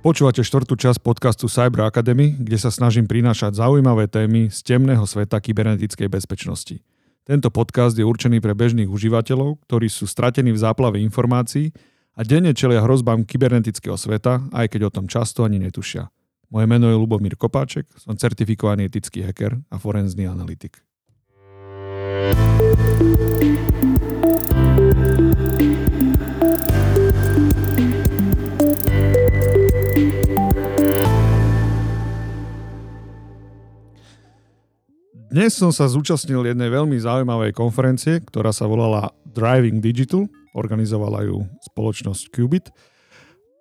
Počúvate štvrtú časť podcastu Cyber Academy, kde sa snažím prinášať zaujímavé témy z temného sveta kybernetickej bezpečnosti. Tento podcast je určený pre bežných užívateľov, ktorí sú stratení v záplave informácií a denne čelia hrozbám kybernetického sveta, aj keď o tom často ani netušia. Moje meno je Lubomír Kopáček, som certifikovaný etický hacker a forenzný analytik. Dnes som sa zúčastnil jednej veľmi zaujímavej konferencie, ktorá sa volala Driving Digital. Organizovala ju spoločnosť Qubit.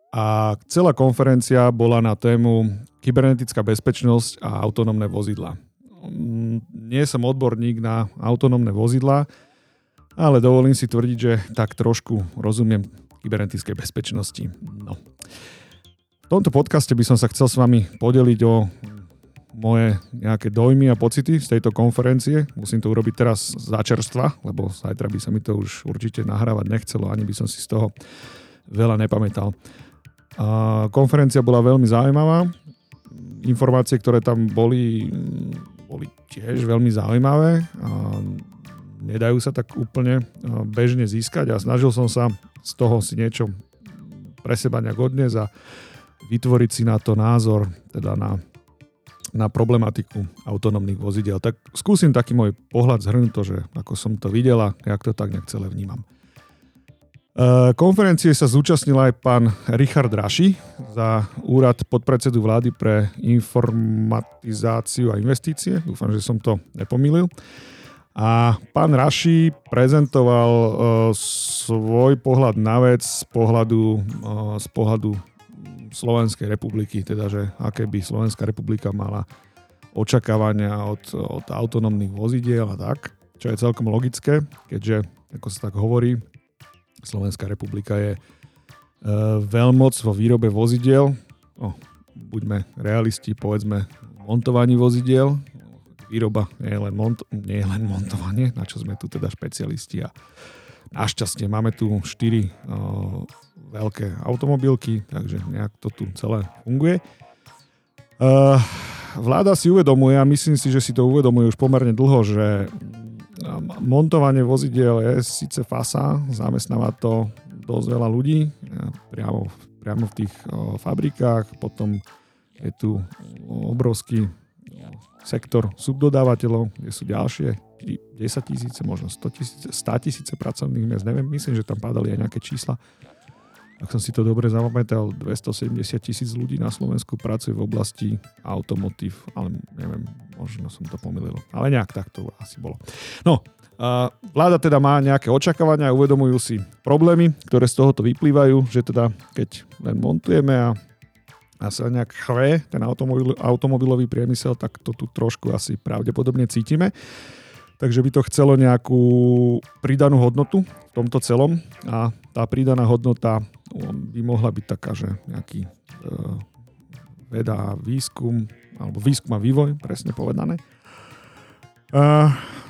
A celá konferencia bola na tému kybernetická bezpečnosť a autonómne vozidla. Nie som odborník na autonómne vozidla, ale dovolím si tvrdiť, že tak trošku rozumiem kybernetickej bezpečnosti. No. V tomto podcaste by som sa chcel s vami podeliť o moje nejaké dojmy a pocity z tejto konferencie. Musím to urobiť teraz za čerstva, lebo zajtra by sa mi to už určite nahrávať nechcelo, ani by som si z toho veľa nepamätal. A konferencia bola veľmi zaujímavá. Informácie, ktoré tam boli, boli tiež veľmi zaujímavé. A nedajú sa tak úplne bežne získať a snažil som sa z toho si niečo pre seba nejak odniesť a vytvoriť si na to názor, teda na na problematiku autonómnych vozidel. Tak skúsim taký môj pohľad zhrnúť že ako som to videla, jak to tak nejak celé vnímam. E, konferencie sa zúčastnil aj pán Richard Raši za úrad podpredsedu vlády pre informatizáciu a investície. Dúfam, že som to nepomýlil. A pán Raši prezentoval uh, svoj pohľad na vec z pohľadu, uh, z pohľadu Slovenskej republiky, teda že aké by Slovenská republika mala očakávania od, od autonómnych vozidiel a tak, čo je celkom logické, keďže, ako sa tak hovorí, Slovenská republika je e, veľmoc vo výrobe vozidiel. O, buďme realisti, povedzme montovaní vozidiel. Výroba nie je len, mont- nie je len montovanie, na čo sme tu teda špecialisti a Našťastie máme tu 4 uh, veľké automobilky, takže nejak to tu celé funguje. Uh, vláda si uvedomuje, a myslím si, že si to uvedomuje už pomerne dlho, že montovanie vozidiel je síce fasa, zamestnáva to dosť veľa ľudí, priamo, priamo v tých uh, fabrikách, potom je tu obrovský sektor subdodávateľov, kde sú ďalšie 10 tisíce, možno 100 tisíce, 100 tisíce pracovných miest, neviem, myslím, že tam padali aj nejaké čísla. Ak som si to dobre zapamätal, 270 tisíc ľudí na Slovensku pracuje v oblasti automotív, ale neviem, možno som to pomýlil. Ale nejak tak to asi bolo. No, vláda teda má nejaké očakávania, uvedomujú si problémy, ktoré z tohoto vyplývajú, že teda keď len montujeme a a sa nejak chve ten automobil, automobilový priemysel, tak to tu trošku asi pravdepodobne cítime. Takže by to chcelo nejakú pridanú hodnotu v tomto celom a tá pridaná hodnota by mohla byť taká, že nejaký e, veda a výskum, alebo výskum a vývoj, presne povedané. E,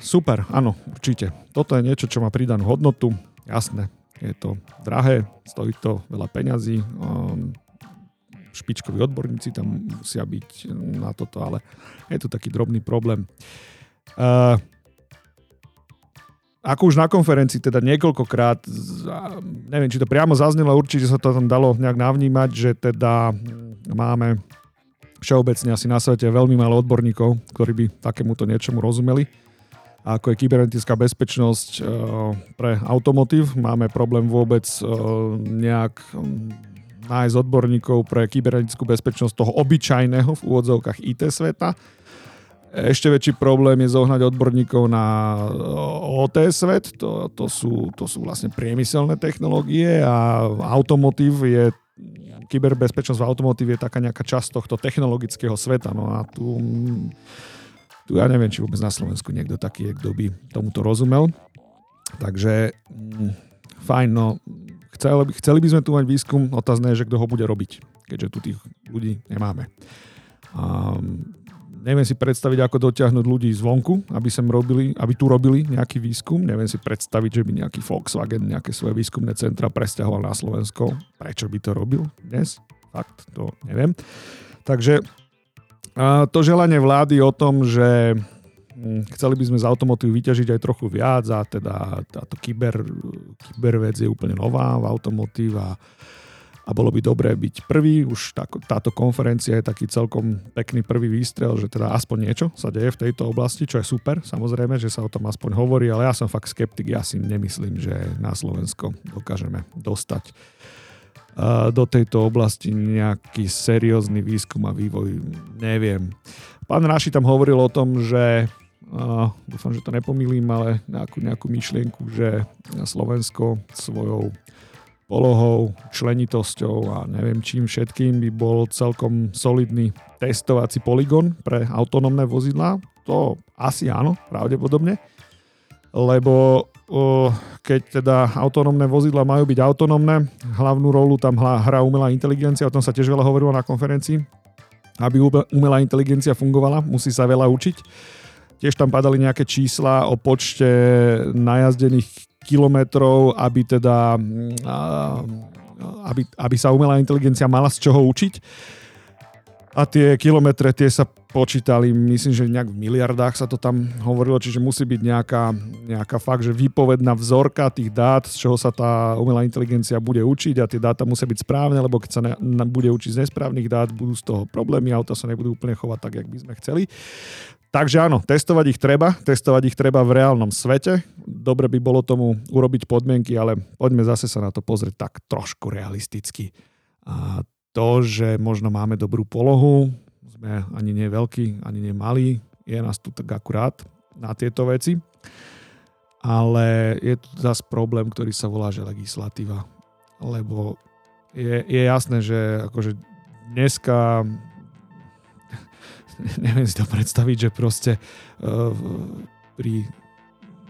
super, áno, určite. Toto je niečo, čo má pridanú hodnotu. Jasné, je to drahé, stojí to veľa peňazí, e, špičkoví odborníci tam musia byť na toto, ale je to taký drobný problém. Uh, ako už na konferencii teda niekoľkokrát, neviem, či to priamo zaznelo, určite sa to tam dalo nejak navnímať, že teda máme všeobecne asi na svete veľmi málo odborníkov, ktorí by takémuto niečomu rozumeli. A ako je kybernetická bezpečnosť e, pre automotív, máme problém vôbec e, nejak nájsť odborníkov pre kybernetickú bezpečnosť toho obyčajného v úvodzovkách IT sveta ešte väčší problém je zohnať odborníkov na OT svet, to, to, sú, to sú vlastne priemyselné technológie a automotív je kyberbezpečnosť v automotív je taká nejaká časť tohto technologického sveta. No a tu, tu ja neviem, či vôbec na Slovensku niekto taký je, kto by tomuto rozumel. Takže mm, fajn, no chceli, chceli by sme tu mať výskum, otázne je, že kto ho bude robiť, keďže tu tých ľudí nemáme. Um, neviem si predstaviť, ako dotiahnuť ľudí zvonku, aby, sem robili, aby tu robili nejaký výskum. Neviem si predstaviť, že by nejaký Volkswagen nejaké svoje výskumné centra presťahoval na Slovensko. Prečo by to robil dnes? fakt, to neviem. Takže to želanie vlády o tom, že hm, chceli by sme z automotív vyťažiť aj trochu viac a teda táto kyber, kybervec je úplne nová v automotív a a bolo by dobré byť prvý. Už tá, táto konferencia je taký celkom pekný prvý výstrel, že teda aspoň niečo sa deje v tejto oblasti, čo je super, samozrejme, že sa o tom aspoň hovorí, ale ja som fakt skeptik, ja si nemyslím, že na Slovensko dokážeme dostať do tejto oblasti nejaký seriózny výskum a vývoj, neviem. Pán Raši tam hovoril o tom, že dúfam, že to nepomýlim, ale nejakú, nejakú myšlienku, že Slovensko svojou polohou, členitosťou a neviem čím všetkým by bol celkom solidný testovací poligon pre autonómne vozidlá. To asi áno, pravdepodobne. Lebo keď teda autonómne vozidla majú byť autonómne, hlavnú rolu tam hrá umelá inteligencia, o tom sa tiež veľa hovorilo na konferencii. Aby umelá inteligencia fungovala, musí sa veľa učiť. Tiež tam padali nejaké čísla o počte najazdených kilometrov, aby teda aby, aby sa umelá inteligencia mala z čoho učiť. A tie kilometre, tie sa počítali, myslím, že nejak v miliardách sa to tam hovorilo, čiže musí byť nejaká, nejaká fakt, že výpovedná vzorka tých dát, z čoho sa tá umelá inteligencia bude učiť a tie dáta musia byť správne, lebo keď sa ne, bude učiť z nesprávnych dát, budú z toho problémy, auta sa nebudú úplne chovať tak, jak by sme chceli. Takže áno, testovať ich treba, testovať ich treba v reálnom svete. Dobre by bolo tomu urobiť podmienky, ale poďme zase sa na to pozrieť tak trošku realisticky. A to, že možno máme dobrú polohu, sme ani nie veľkí, ani nie malí, je nás tu tak akurát na tieto veci. Ale je tu zase problém, ktorý sa volá, že legislatíva. Lebo je, je jasné, že akože dneska neviem si to predstaviť, že proste uh, pri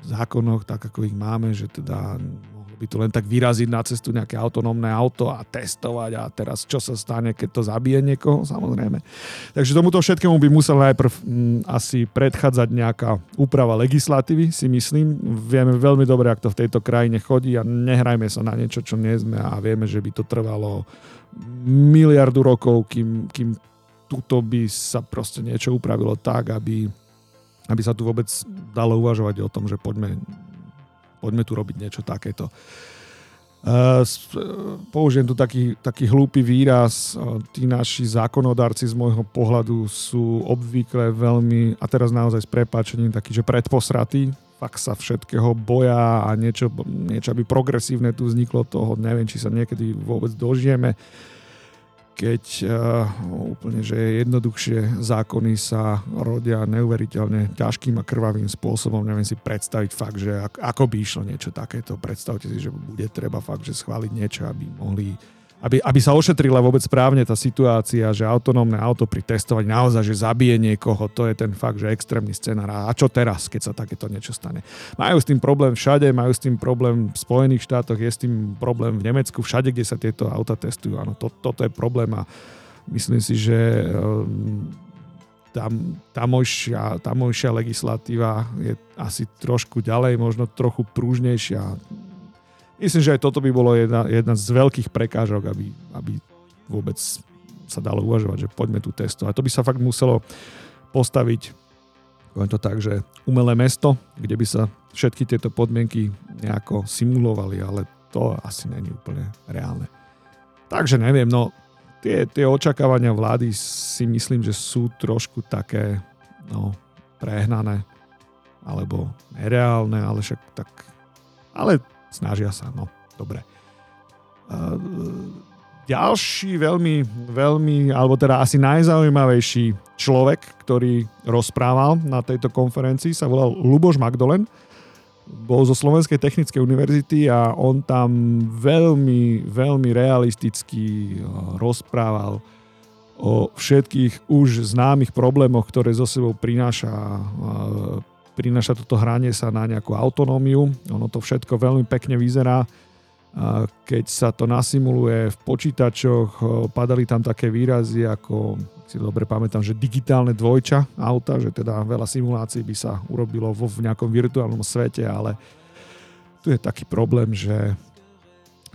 zákonoch, tak ako ich máme, že teda by to len tak vyraziť na cestu nejaké autonómne auto a testovať a teraz čo sa stane, keď to zabije niekoho, samozrejme. Takže tomuto všetkému by musel najprv m, mm, asi predchádzať nejaká úprava legislatívy, si myslím. Vieme veľmi dobre, ak to v tejto krajine chodí a nehrajme sa na niečo, čo nie sme a vieme, že by to trvalo miliardu rokov, kým, kým tuto by sa proste niečo upravilo tak, aby, aby sa tu vôbec dalo uvažovať o tom, že poďme, poďme tu robiť niečo takéto. Uh, použijem tu taký, taký hlúpy výraz. Tí naši zákonodárci z môjho pohľadu sú obvykle veľmi, a teraz naozaj s prepáčením, taký, že predposratí, fakt sa všetkého boja a niečo, niečo aby progresívne tu vzniklo toho, neviem, či sa niekedy vôbec dožijeme. Uh, keď uh, úplne, že jednoduchšie zákony sa rodia neuveriteľne ťažkým a krvavým spôsobom. Neviem si predstaviť fakt, že ako by išlo niečo takéto. Predstavte si, že bude treba fakt, že schváliť niečo, aby mohli aby, aby sa ošetrila vôbec správne tá situácia, že autonómne auto pri testovaní naozaj, že zabije niekoho, to je ten fakt, že extrémny scenár. A čo teraz, keď sa takéto niečo stane? Majú s tým problém všade, majú s tým problém v Spojených štátoch, je s tým problém v Nemecku, všade, kde sa tieto auta testujú. Áno, to, toto je problém a myslím si, že ehm, tam, tamojšia, tamojšia legislatíva je asi trošku ďalej, možno trochu prúžnejšia myslím, že aj toto by bolo jedna, jedna z veľkých prekážok, aby, aby vôbec sa dalo uvažovať, že poďme tu testovať. To by sa fakt muselo postaviť poviem to tak, že umelé mesto, kde by sa všetky tieto podmienky nejako simulovali, ale to asi není úplne reálne. Takže neviem, no tie, tie očakávania vlády si myslím, že sú trošku také no, prehnané alebo nereálne, ale však tak ale snažia sa, no dobre. Ďalší veľmi, veľmi, alebo teda asi najzaujímavejší človek, ktorý rozprával na tejto konferencii, sa volal Luboš Magdolen. Bol zo Slovenskej technickej univerzity a on tam veľmi, veľmi realisticky rozprával o všetkých už známych problémoch, ktoré zo sebou prináša prináša toto hranie sa na nejakú autonómiu. Ono to všetko veľmi pekne vyzerá. Keď sa to nasimuluje v počítačoch, padali tam také výrazy ako, si dobre pamätám, že digitálne dvojča auta, že teda veľa simulácií by sa urobilo vo v nejakom virtuálnom svete, ale tu je taký problém, že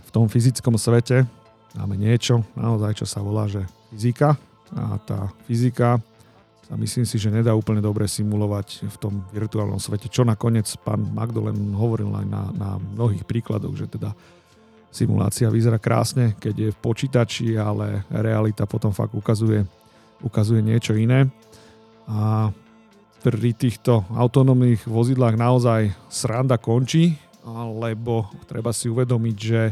v tom fyzickom svete máme niečo, naozaj, čo sa volá, že fyzika. A tá fyzika sa myslím si, že nedá úplne dobre simulovať v tom virtuálnom svete, čo nakoniec pán Magdalen hovoril aj na, na mnohých príkladoch, že teda simulácia vyzerá krásne, keď je v počítači, ale realita potom fakt ukazuje, ukazuje niečo iné. A pri týchto autonómnych vozidlách naozaj sranda končí, lebo treba si uvedomiť, že,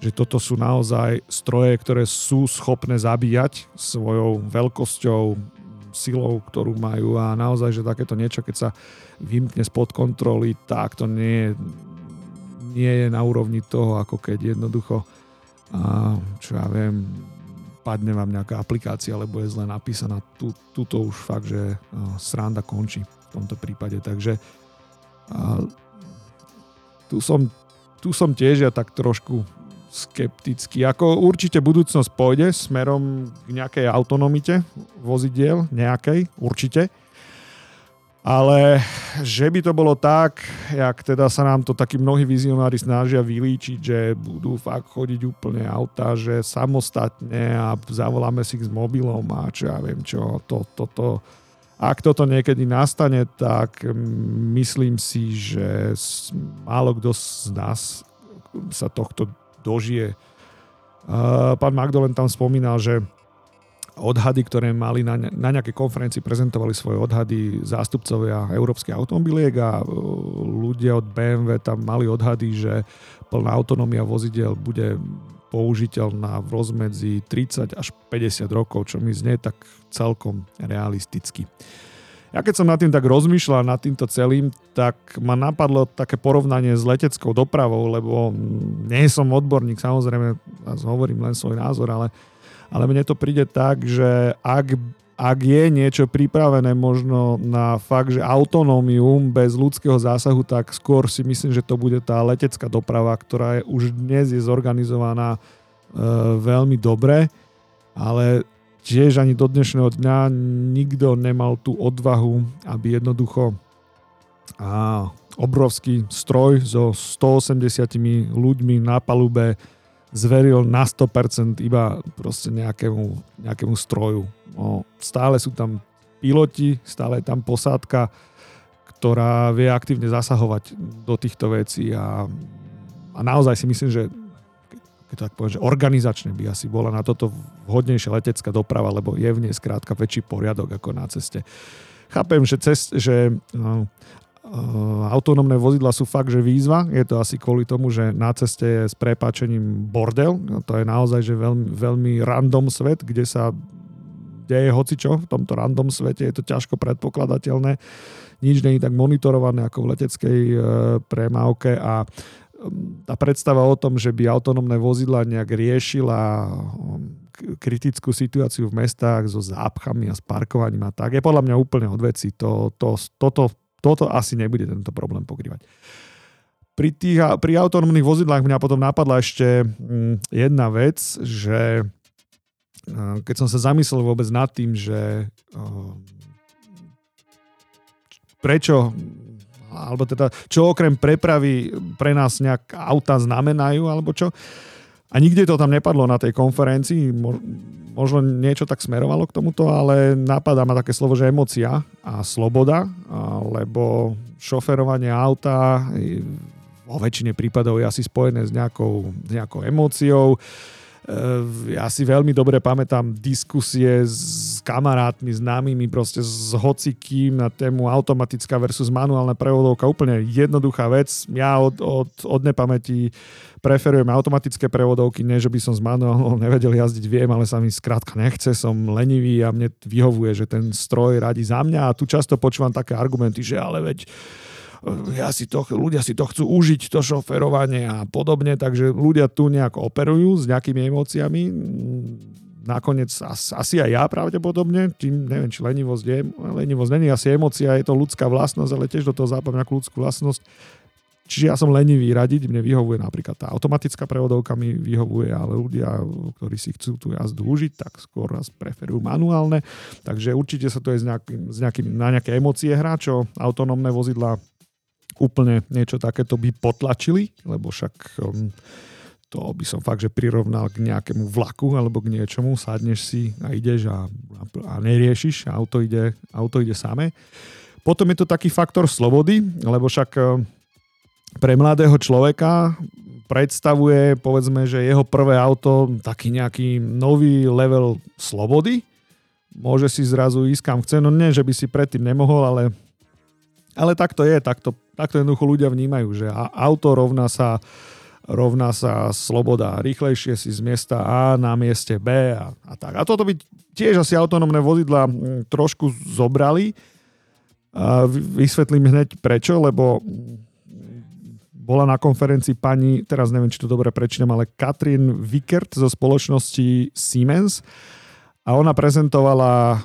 že toto sú naozaj stroje, ktoré sú schopné zabíjať svojou veľkosťou, silou, ktorú majú a naozaj, že takéto niečo, keď sa vymkne spod kontroly, tak to nie je, nie je na úrovni toho, ako keď jednoducho a, čo ja viem, padne vám nejaká aplikácia, alebo je zle napísaná. Tu, tuto už fakt, že sranda končí v tomto prípade. Takže a, tu, som, tu som tiež ja tak trošku skeptický. Ako určite budúcnosť pôjde smerom k nejakej autonomite vozidiel, nejakej, určite. Ale že by to bolo tak, jak teda sa nám to takí mnohí vizionári snažia vylíčiť, že budú fakt chodiť úplne auta, že samostatne a zavoláme si ich s mobilom a čo ja viem čo, to, to, to. Ak toto niekedy nastane, tak myslím si, že málo kto z nás sa tohto dožije. Pán Magdolen tam spomínal, že odhady, ktoré mali na, na nejakej konferencii, prezentovali svoje odhady zástupcovia európskych automobiliek a e, ľudia od BMW tam mali odhady, že plná autonómia vozidel bude použiteľná v rozmedzi 30 až 50 rokov, čo mi znie tak celkom realisticky. Ja keď som nad tým tak rozmýšľal, nad týmto celým, tak ma napadlo také porovnanie s leteckou dopravou, lebo nie som odborník, samozrejme, hovorím len svoj názor, ale, ale mne to príde tak, že ak, ak je niečo pripravené možno na fakt, že autonómium bez ľudského zásahu, tak skôr si myslím, že to bude tá letecká doprava, ktorá je už dnes je zorganizovaná e, veľmi dobre, ale tiež ani do dnešného dňa nikto nemal tú odvahu, aby jednoducho a, obrovský stroj so 180 ľuďmi na palube zveril na 100% iba proste nejakému, nejakému stroju. No, stále sú tam piloti, stále je tam posádka, ktorá vie aktívne zasahovať do týchto vecí a, a naozaj si myslím, že keď tak poviem, že organizačne by asi bola na toto vhodnejšia letecká doprava, lebo je v nej skrátka väčší poriadok ako na ceste. Chápem, že, cest, že uh, autonómne vozidla sú fakt, že výzva. Je to asi kvôli tomu, že na ceste je s prepáčením bordel. No, to je naozaj že veľmi, veľmi random svet, kde sa deje hocičo v tomto random svete. Je to ťažko predpokladateľné. Nič je tak monitorované ako v leteckej uh, premávke a tá predstava o tom, že by autonómne vozidla nejak riešila um, kritickú situáciu v mestách so zápchami a s parkovaním a tak, je podľa mňa úplne odveci. To, to, toto, toto asi nebude tento problém pokrývať. Pri, tých, pri autonómnych vozidlách mňa potom napadla ešte mm, jedna vec, že keď som sa zamyslel vôbec nad tým, že um, prečo alebo teda čo okrem prepravy pre nás nejak auta znamenajú, alebo čo. A nikde to tam nepadlo na tej konferencii, možno niečo tak smerovalo k tomuto, ale napadá ma také slovo, že emocia a sloboda, lebo šoferovanie auta vo väčšine prípadov je asi spojené s nejakou, nejakou emóciou. Eh, ja si veľmi dobre pamätám diskusie s kamarátmi, známymi, proste s hocikým na tému automatická versus manuálna prevodovka. Úplne jednoduchá vec. Ja od, od, od nepamäti preferujem automatické prevodovky, nie že by som s manuálnou nevedel jazdiť, viem, ale sa mi skrátka nechce, som lenivý a mne vyhovuje, že ten stroj radí za mňa a tu často počúvam také argumenty, že ale veď ja si to, ľudia si to chcú užiť, to šoferovanie a podobne, takže ľudia tu nejak operujú s nejakými emóciami. Nakoniec asi aj ja pravdepodobne, tým neviem, či lenivosť je, lenivosť není asi emócia, je to ľudská vlastnosť, ale tiež do toho západám nejakú ľudskú vlastnosť. Čiže ja som lenivý radiť, mne vyhovuje napríklad tá automatická prevodovka mi vyhovuje, ale ľudia, ktorí si chcú tú jazdu užiť, tak skôr raz preferujú manuálne. Takže určite sa to je s nejakým, s nejakým, na nejaké emócie hrá, čo autonómne vozidla úplne niečo takéto by potlačili, lebo však um, to by som fakt, že prirovnal k nejakému vlaku alebo k niečomu, sadneš si a ideš a, a neriešiš, auto ide, auto ide samé. Potom je to taký faktor slobody, lebo však e, pre mladého človeka predstavuje, povedzme, že jeho prvé auto taký nejaký nový level slobody. Môže si zrazu ísť kam chce, no nie, že by si predtým nemohol, ale, ale tak to je, takto, takto jednoducho ľudia vnímajú, že auto rovná sa rovná sa sloboda. Rýchlejšie si z miesta A na mieste B a, a tak. A toto by tiež asi autonómne vozidla trošku zobrali, a vysvetlím hneď prečo, lebo bola na konferencii pani, teraz neviem, či to dobre prečítam, ale Katrin Vickert zo spoločnosti Siemens a ona prezentovala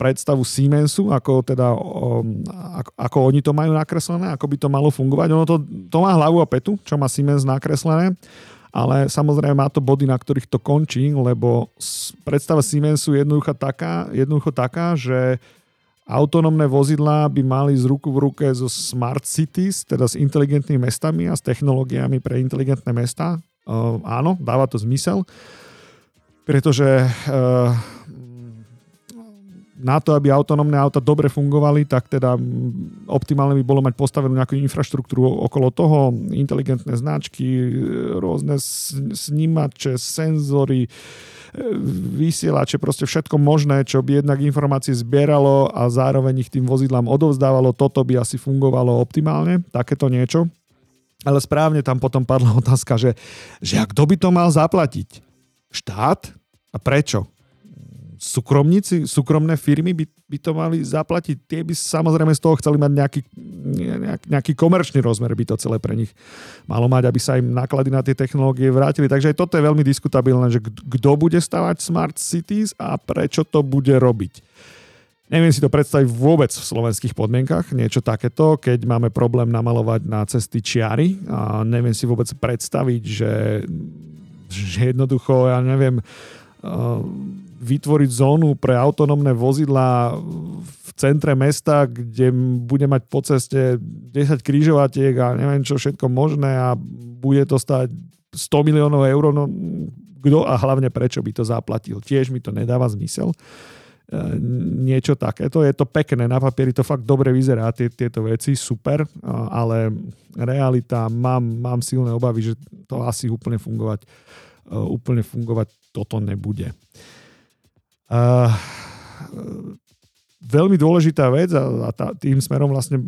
predstavu Siemensu, ako, teda, ako, ako oni to majú nakreslené, ako by to malo fungovať. Ono to, to má hlavu a petu, čo má Siemens nakreslené, ale samozrejme má to body, na ktorých to končí, lebo predstava Siemensu je jednoducho taká, jednoducho taká že Autonómne vozidlá by mali z ruku v ruke so smart cities, teda s inteligentnými mestami a s technológiami pre inteligentné mesta. Uh, áno, dáva to zmysel, pretože uh, na to, aby autonómne auta dobre fungovali, tak teda optimálne by bolo mať postavenú nejakú infraštruktúru okolo toho, inteligentné značky, rôzne snímače, senzory, vysielače, proste všetko možné, čo by jednak informácie zbieralo a zároveň ich tým vozidlám odovzdávalo, toto by asi fungovalo optimálne, takéto niečo. Ale správne tam potom padla otázka, že, že a kto by to mal zaplatiť? Štát? A prečo? Súkromníci, súkromné firmy by, by to mali zaplatiť. Tie by samozrejme z toho chceli mať nejaký, nejak, nejaký komerčný rozmer, by to celé pre nich malo mať, aby sa im náklady na tie technológie vrátili. Takže aj toto je veľmi diskutabilné, že kto bude stavať smart cities a prečo to bude robiť. Neviem si to predstaviť vôbec v slovenských podmienkach, niečo takéto, keď máme problém namalovať na cesty čiary a neviem si vôbec predstaviť, že, že jednoducho, ja neviem, uh, vytvoriť zónu pre autonómne vozidlá v centre mesta, kde bude mať po ceste 10 krížovatiek a neviem čo všetko možné a bude to stať 100 miliónov eur, no kto a hlavne prečo by to zaplatil. Tiež mi to nedáva zmysel. E, niečo takéto. Je to pekné, na papieri to fakt dobre vyzerá, tie, tieto veci, super, ale realita, mám, mám silné obavy, že to asi úplne fungovať, e, úplne fungovať toto nebude. Uh, veľmi dôležitá vec a, a tá, tým smerom vlastne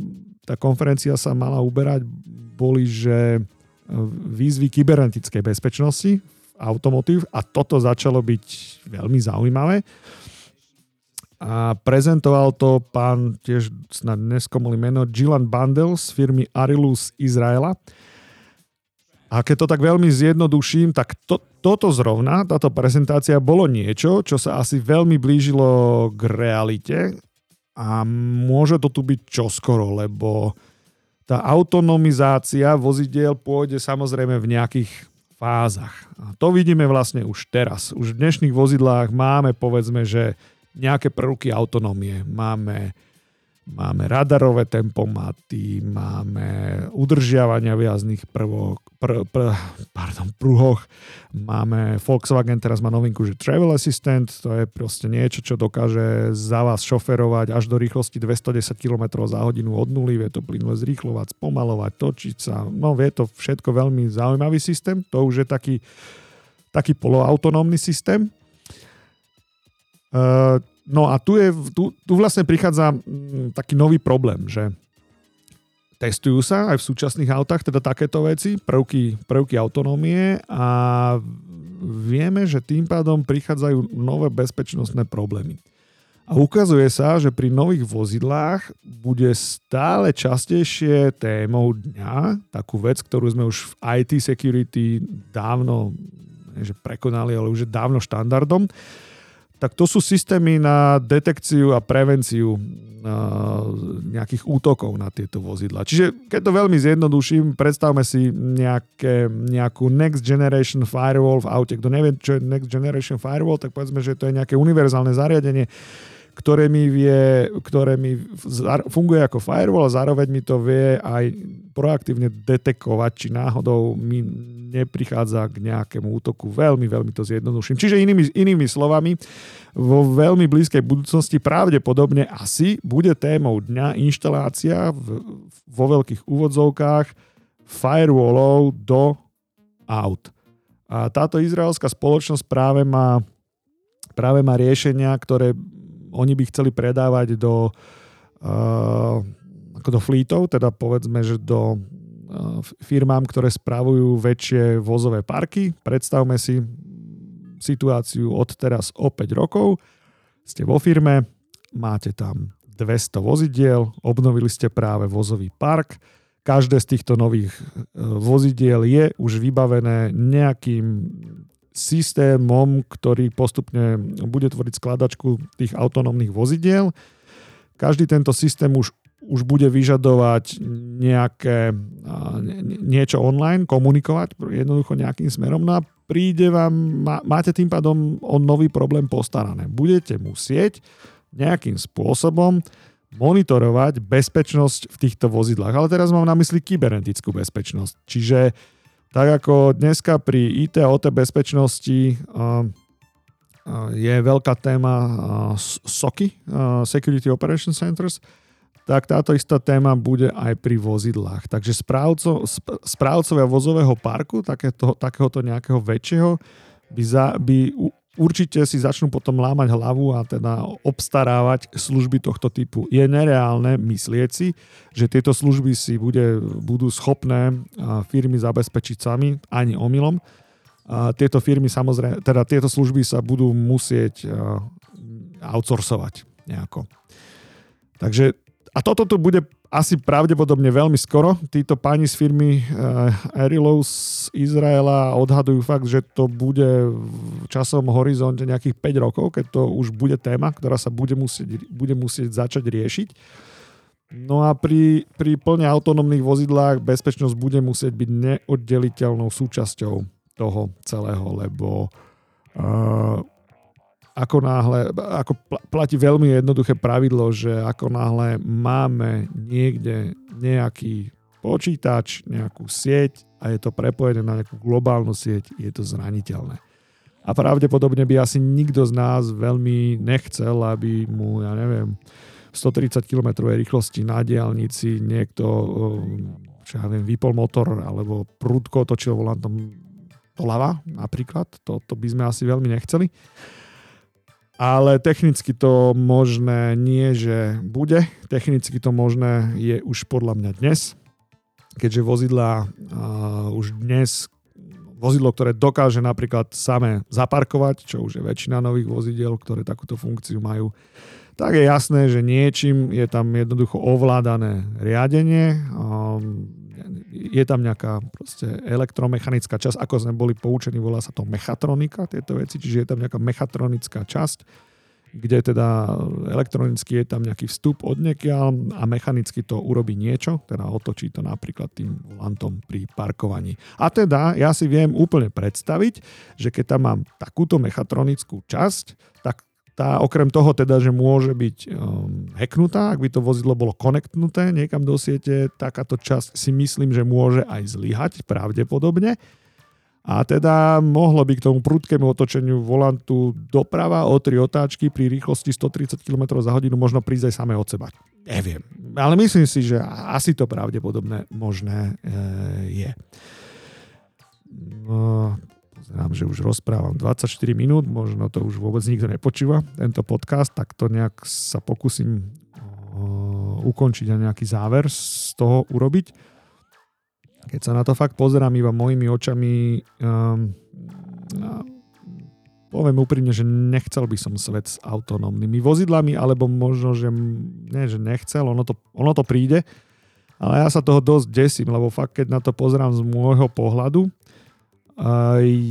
tá konferencia sa mala uberať, boli, že výzvy kybernetickej bezpečnosti automotív a toto začalo byť veľmi zaujímavé. A prezentoval to pán tiež snad neskomolý meno Gilan Bandel z firmy Arilus Izraela. A keď to tak veľmi zjednoduším, tak to, toto zrovna, táto prezentácia bolo niečo, čo sa asi veľmi blížilo k realite a môže to tu byť čoskoro, lebo tá autonomizácia vozidiel pôjde samozrejme v nejakých fázach. A to vidíme vlastne už teraz. Už v dnešných vozidlách máme povedzme, že nejaké prvky autonómie. Máme máme radarové tempomaty, máme udržiavania v jazdných prvok, pr, pr, pardon, pruhoch, máme Volkswagen, teraz má novinku, že Travel Assistant, to je proste niečo, čo dokáže za vás šoferovať až do rýchlosti 210 km za hodinu od nuly, vie to plynule zrýchlovať, spomalovať, točiť sa, no vie to všetko veľmi zaujímavý systém, to už je taký, taký poloautonómny systém. Uh, No a tu, je, tu, tu vlastne prichádza mm, taký nový problém, že testujú sa aj v súčasných autách teda takéto veci, prvky, prvky autonómie a vieme, že tým pádom prichádzajú nové bezpečnostné problémy. A ukazuje sa, že pri nových vozidlách bude stále častejšie témou dňa, takú vec, ktorú sme už v IT security dávno že prekonali, ale už je dávno štandardom, tak to sú systémy na detekciu a prevenciu nejakých útokov na tieto vozidla. Čiže keď to veľmi zjednoduším, predstavme si nejaké, nejakú Next Generation Firewall v aute. Kto nevie, čo je Next Generation Firewall, tak povedzme, že to je nejaké univerzálne zariadenie, ktoré mi vie, ktoré mi funguje ako firewall a zároveň mi to vie aj proaktívne detekovať, či náhodou mi neprichádza k nejakému útoku. Veľmi, veľmi to zjednoduším. Čiže inými, inými slovami, vo veľmi blízkej budúcnosti pravdepodobne asi bude témou dňa inštalácia v, vo veľkých úvodzovkách firewallov do aut. A táto izraelská spoločnosť práve má, práve má riešenia, ktoré oni by chceli predávať do, uh, ako do fleetov, teda povedzme, že do uh, firmám, ktoré spravujú väčšie vozové parky. Predstavme si situáciu od teraz o 5 rokov. Ste vo firme, máte tam 200 vozidiel, obnovili ste práve vozový park, každé z týchto nových vozidiel je už vybavené nejakým systémom, ktorý postupne bude tvoriť skladačku tých autonómnych vozidiel. Každý tento systém už, už bude vyžadovať nejaké, niečo online, komunikovať jednoducho nejakým smerom. No a príde vám, má, máte tým pádom o nový problém postarané. Budete musieť nejakým spôsobom monitorovať bezpečnosť v týchto vozidlách. Ale teraz mám na mysli kybernetickú bezpečnosť. Čiže tak ako dneska pri IT a OT bezpečnosti je veľká téma SOCI, Security Operation Centers, tak táto istá téma bude aj pri vozidlách. Takže správco, správcovia vozového parku, takéto, takéhoto nejakého väčšieho, by, za, by určite si začnú potom lámať hlavu a teda obstarávať služby tohto typu. Je nereálne myslieť si, že tieto služby si bude, budú schopné firmy zabezpečiť sami, ani omylom. Tieto firmy samozrejme, teda tieto služby sa budú musieť outsourcovať nejako. Takže a toto tu bude asi pravdepodobne veľmi skoro. Títo páni z firmy uh, Arilov z Izraela odhadujú fakt, že to bude v časom horizonte nejakých 5 rokov, keď to už bude téma, ktorá sa bude musieť, bude musieť začať riešiť. No a pri, pri plne autonómnych vozidlách bezpečnosť bude musieť byť neoddeliteľnou súčasťou toho celého, lebo uh, ako náhle, ako platí veľmi jednoduché pravidlo, že ako náhle máme niekde nejaký počítač, nejakú sieť a je to prepojené na nejakú globálnu sieť, je to zraniteľné. A pravdepodobne by asi nikto z nás veľmi nechcel, aby mu, ja neviem, 130 km rýchlosti na diálnici niekto, čo ja viem, vypol motor alebo prúdko točil volantom doľava napríklad. To, to by sme asi veľmi nechceli ale technicky to možné nie, že bude. Technicky to možné je už podľa mňa dnes, keďže vozidla uh, už dnes vozidlo, ktoré dokáže napríklad same zaparkovať, čo už je väčšina nových vozidiel, ktoré takúto funkciu majú, tak je jasné, že niečím je tam jednoducho ovládané riadenie. Um, je tam nejaká proste elektromechanická časť, ako sme boli poučení, volá sa to mechatronika, tieto veci, čiže je tam nejaká mechatronická časť, kde teda elektronicky je tam nejaký vstup od niekiaľ a mechanicky to urobí niečo, teda otočí to napríklad tým volantom pri parkovaní. A teda ja si viem úplne predstaviť, že keď tam mám takúto mechatronickú časť, tak tá okrem toho teda, že môže byť um, hacknutá, ak by to vozidlo bolo konektnuté niekam do siete, takáto časť si myslím, že môže aj zlyhať pravdepodobne. A teda mohlo by k tomu prudkému otočeniu volantu doprava o tri otáčky pri rýchlosti 130 km za hodinu možno prísť aj samé od seba. Neviem. Ale myslím si, že asi to pravdepodobné možné e, je. No, Pozerám, že už rozprávam 24 minút, možno to už vôbec nikto nepočúva, tento podcast, tak to nejak sa pokúsim ukončiť a nejaký záver z toho urobiť. Keď sa na to fakt pozerám iba mojimi očami, um, poviem úprimne, že nechcel by som svet s autonómnymi vozidlami, alebo možno, že nie, že nechcel, ono to, ono to príde, ale ja sa toho dosť desím, lebo fakt, keď na to pozerám z môjho pohľadu,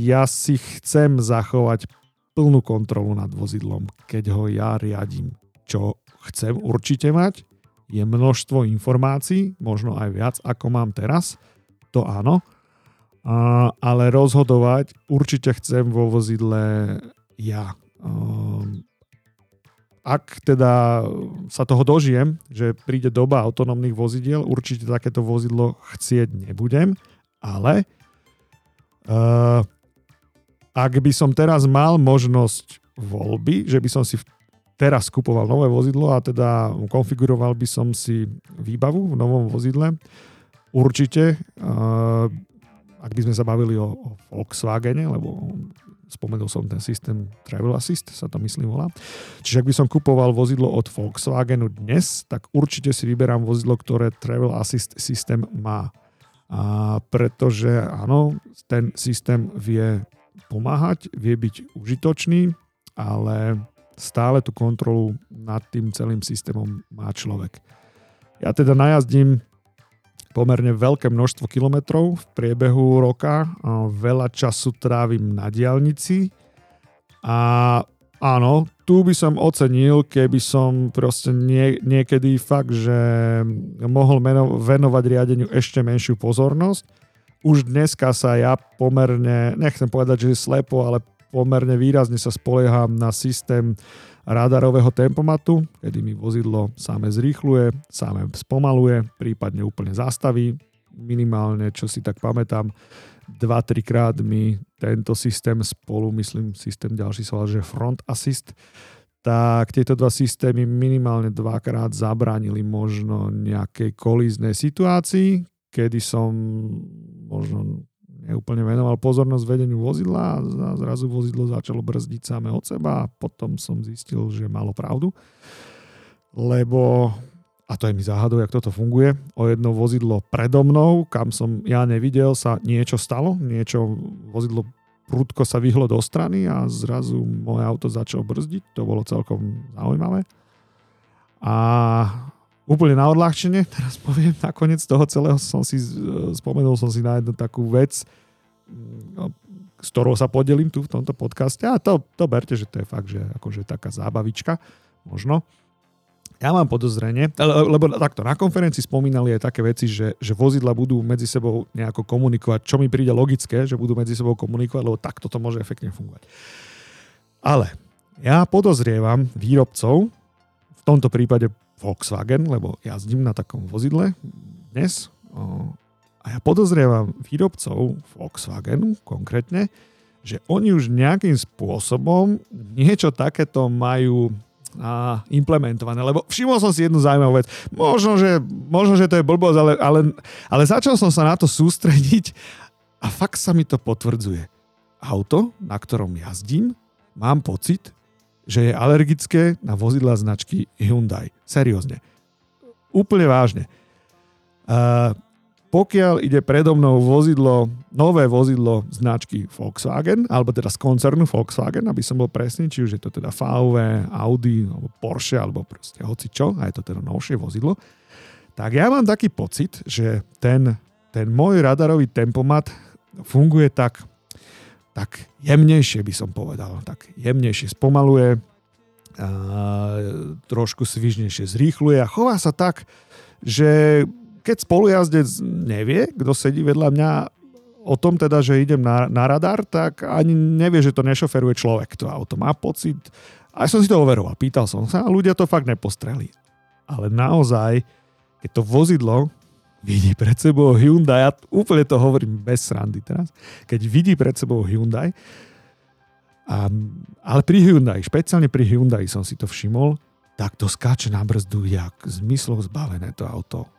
ja si chcem zachovať plnú kontrolu nad vozidlom, keď ho ja riadím. Čo chcem určite mať, je množstvo informácií, možno aj viac, ako mám teraz, to áno, ale rozhodovať určite chcem vo vozidle ja. A ak teda sa toho dožijem, že príde doba autonómnych vozidiel, určite takéto vozidlo chcieť nebudem, ale uh, ak by som teraz mal možnosť voľby, že by som si teraz kupoval nové vozidlo a teda konfiguroval by som si výbavu v novom vozidle, určite, uh, ak by sme sa bavili o, o Volkswagene, lebo spomenul som ten systém Travel Assist, sa to myslím volá. Čiže ak by som kupoval vozidlo od Volkswagenu dnes, tak určite si vyberám vozidlo, ktoré Travel Assist systém má. A pretože áno, ten systém vie pomáhať, vie byť užitočný, ale stále tú kontrolu nad tým celým systémom má človek. Ja teda najazdím pomerne veľké množstvo kilometrov v priebehu roka. Veľa času trávim na diálnici a áno, tu by som ocenil, keby som proste nie, niekedy fakt, že mohol meno, venovať riadeniu ešte menšiu pozornosť. Už dneska sa ja pomerne, nechcem povedať, že slepo, ale pomerne výrazne sa spolieham na systém radarového tempomatu, kedy mi vozidlo same zrýchluje, same spomaluje, prípadne úplne zastaví. Minimálne, čo si tak pamätám, 2-3 krát mi tento systém spolu, myslím, systém ďalší sa volá, že Front Assist, tak tieto dva systémy minimálne dvakrát zabránili možno nejakej kolíznej situácii, kedy som možno neúplne venoval pozornosť vedeniu vozidla a zrazu vozidlo začalo brzdiť samé od seba a potom som zistil, že malo pravdu. Lebo, a to je mi záhadou, jak toto funguje, o jedno vozidlo predo mnou, kam som ja nevidel, sa niečo stalo, niečo, vozidlo prudko sa vyhlo do strany a zrazu moje auto začalo brzdiť, to bolo celkom zaujímavé. A úplne na odľahčenie, teraz poviem, nakoniec toho celého som si, spomenul som si na jednu takú vec, no, s ktorou sa podelím tu v tomto podcaste a to, to berte, že to je fakt, že akože taká zábavička, možno. Ja mám podozrenie, lebo takto, na konferencii spomínali aj také veci, že, že vozidla budú medzi sebou nejako komunikovať, čo mi príde logické, že budú medzi sebou komunikovať, lebo takto to môže efektne fungovať. Ale ja podozrievam výrobcov, v tomto prípade Volkswagen, lebo jazdím na takom vozidle dnes. A ja podozrievam výrobcov Volkswagenu konkrétne, že oni už nejakým spôsobom niečo takéto majú a implementované. Lebo všimol som si jednu zaujímavú vec. Možno, že, možno, že to je blbosť, ale, ale, ale začal som sa na to sústrediť a fakt sa mi to potvrdzuje. Auto, na ktorom jazdím, mám pocit, že je alergické na vozidla značky Hyundai. Seriózne. Úplne vážne. Uh, pokiaľ ide predo mnou vozidlo, nové vozidlo značky Volkswagen, alebo teda z koncernu Volkswagen, aby som bol presný, či už je to teda VW, Audi, alebo Porsche, alebo proste hoci čo, a je to teda novšie vozidlo, tak ja mám taký pocit, že ten, ten môj radarový tempomat funguje tak tak jemnejšie by som povedal, tak jemnejšie spomaluje, a trošku svižnejšie zrýchluje a chová sa tak, že keď spolujazdec nevie, kto sedí vedľa mňa o tom teda, že idem na, na radar, tak ani nevie, že to nešoferuje človek. To auto má pocit. Aj som si to overoval, pýtal som sa a ľudia to fakt nepostreli. Ale naozaj, keď to vozidlo vidí pred sebou Hyundai, ja úplne to hovorím bez srandy teraz, keď vidí pred sebou Hyundai, a, ale pri Hyundai, špeciálne pri Hyundai som si to všimol, tak to skáče na brzdu jak zmyslov zbavené to auto.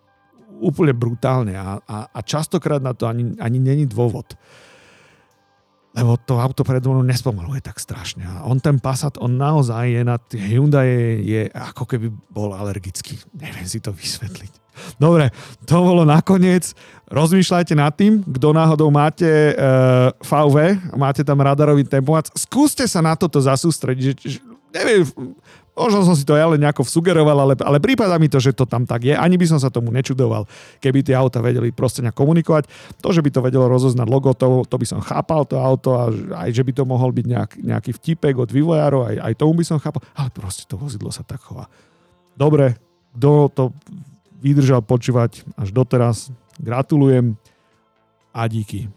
Úplne brutálne a, a, a častokrát na to ani, ani není dôvod lebo to auto pred mnou nespomaluje tak strašne. A on ten Passat, on naozaj je na tie Hyundai je, je ako keby bol alergický. Neviem si to vysvetliť. Dobre, to bolo nakoniec. Rozmýšľajte nad tým, kto náhodou máte e, VV, máte tam radarový tempomat, skúste sa na toto zasústrediť. Že, neviem, Možno som si to ja nejako sugeroval, ale, ale prípada mi to, že to tam tak je. Ani by som sa tomu nečudoval, keby tie auta vedeli proste nejak komunikovať. To, že by to vedelo rozoznať logo, to, to by som chápal to auto a aj, že by to mohol byť nejak, nejaký vtipek od vývojárov, aj, aj tomu by som chápal. Ale proste to vozidlo sa tak chová. Dobre, kto to vydržal počúvať až doteraz, gratulujem a díky.